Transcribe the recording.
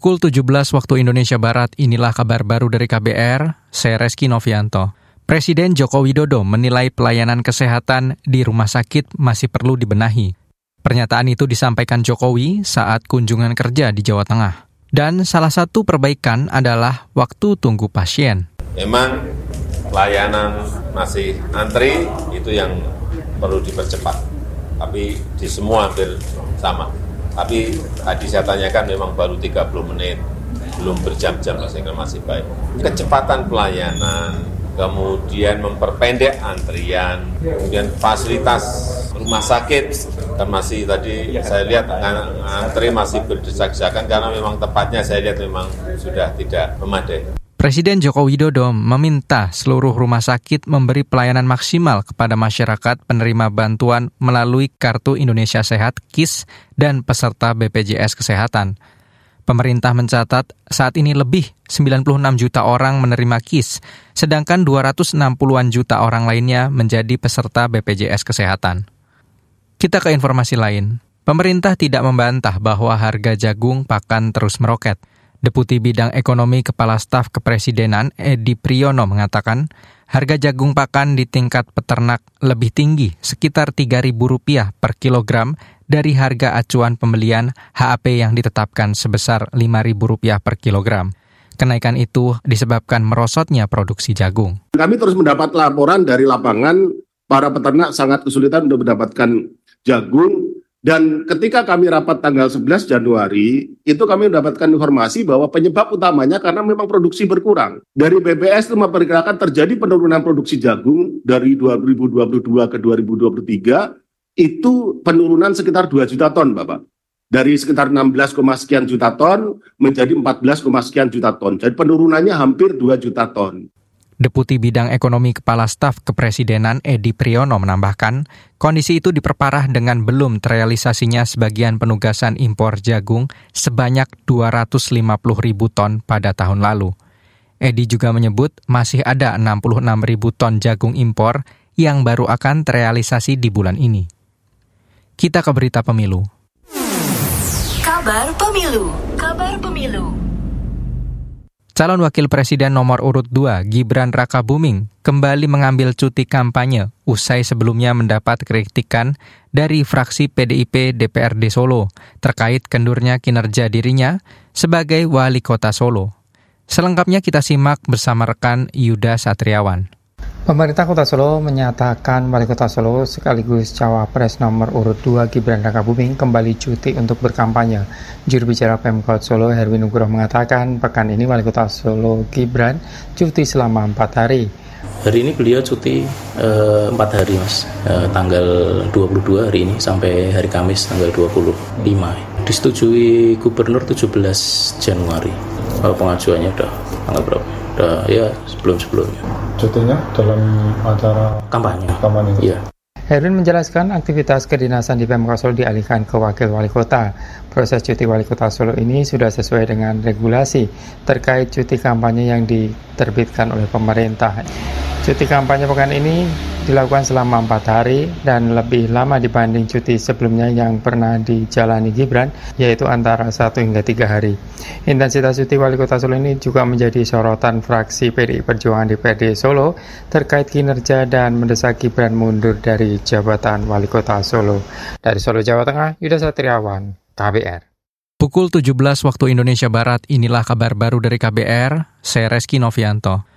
Pukul 17 waktu Indonesia Barat, inilah kabar baru dari KBR, saya Reski Novianto. Presiden Joko Widodo menilai pelayanan kesehatan di rumah sakit masih perlu dibenahi. Pernyataan itu disampaikan Jokowi saat kunjungan kerja di Jawa Tengah. Dan salah satu perbaikan adalah waktu tunggu pasien. Memang pelayanan masih antri, itu yang perlu dipercepat. Tapi di semua hampir sama tapi tadi saya tanyakan memang baru 30 menit, belum berjam-jam sehingga masih baik. Kecepatan pelayanan, kemudian memperpendek antrian, kemudian fasilitas rumah sakit, kan masih tadi saya lihat antri masih berdesak-desakan karena memang tepatnya saya lihat memang sudah tidak memadai. Presiden Joko Widodo meminta seluruh rumah sakit memberi pelayanan maksimal kepada masyarakat penerima bantuan melalui Kartu Indonesia Sehat KIS dan peserta BPJS Kesehatan. Pemerintah mencatat saat ini lebih 96 juta orang menerima KIS, sedangkan 260-an juta orang lainnya menjadi peserta BPJS Kesehatan. Kita ke informasi lain. Pemerintah tidak membantah bahwa harga jagung pakan terus meroket. Deputi Bidang Ekonomi Kepala Staf Kepresidenan Edi Priyono mengatakan, harga jagung pakan di tingkat peternak lebih tinggi, sekitar Rp3.000 per kilogram dari harga acuan pembelian HAP yang ditetapkan sebesar Rp5.000 per kilogram. Kenaikan itu disebabkan merosotnya produksi jagung. Kami terus mendapat laporan dari lapangan, para peternak sangat kesulitan untuk mendapatkan jagung dan ketika kami rapat tanggal 11 Januari, itu kami mendapatkan informasi bahwa penyebab utamanya karena memang produksi berkurang. Dari BPS itu memperkirakan terjadi penurunan produksi jagung dari 2022 ke 2023, itu penurunan sekitar 2 juta ton, Bapak. Dari sekitar 16, sekian juta ton menjadi 14, sekian juta ton. Jadi penurunannya hampir 2 juta ton. Deputi Bidang Ekonomi Kepala Staf Kepresidenan Edi Priyono menambahkan, kondisi itu diperparah dengan belum terrealisasinya sebagian penugasan impor jagung sebanyak 250 ribu ton pada tahun lalu. Edi juga menyebut masih ada 66 ribu ton jagung impor yang baru akan terrealisasi di bulan ini. Kita ke berita pemilu. Kabar pemilu. Kabar pemilu. Calon Wakil Presiden nomor urut 2, Gibran Raka Buming, kembali mengambil cuti kampanye usai sebelumnya mendapat kritikan dari fraksi PDIP DPRD Solo terkait kendurnya kinerja dirinya sebagai wali kota Solo. Selengkapnya kita simak bersama rekan Yuda Satriawan. Pemerintah Kota Solo menyatakan Wali Kota Solo sekaligus Cawapres nomor urut 2 Gibran Raka Buming kembali cuti untuk berkampanye. Juru bicara Pemkot Solo Herwin Nugroho mengatakan pekan ini Wali Kota Solo Gibran cuti selama 4 hari. Hari ini beliau cuti eh, 4 hari mas, eh, tanggal 22 hari ini sampai hari Kamis tanggal 25. Disetujui Gubernur 17 Januari. Pengajuannya udah tanggal berapa? Udah ya sebelum-sebelumnya cutinya dalam acara kampanye. Kampanye. Iya. Herwin menjelaskan aktivitas kedinasan di Pemkot Solo dialihkan ke Wakil Wali Kota. Proses cuti Wali Kota Solo ini sudah sesuai dengan regulasi terkait cuti kampanye yang diterbitkan oleh pemerintah. Cuti kampanye pekan ini dilakukan selama empat hari dan lebih lama dibanding cuti sebelumnya yang pernah dijalani Gibran, yaitu antara satu hingga tiga hari. Intensitas cuti wali kota Solo ini juga menjadi sorotan fraksi PDI Perjuangan DPRD Solo terkait kinerja dan mendesak Gibran mundur dari jabatan wali kota Solo. Dari Solo, Jawa Tengah, Yuda Satriawan, KBR. Pukul 17 waktu Indonesia Barat, inilah kabar baru dari KBR, saya Reski Novianto.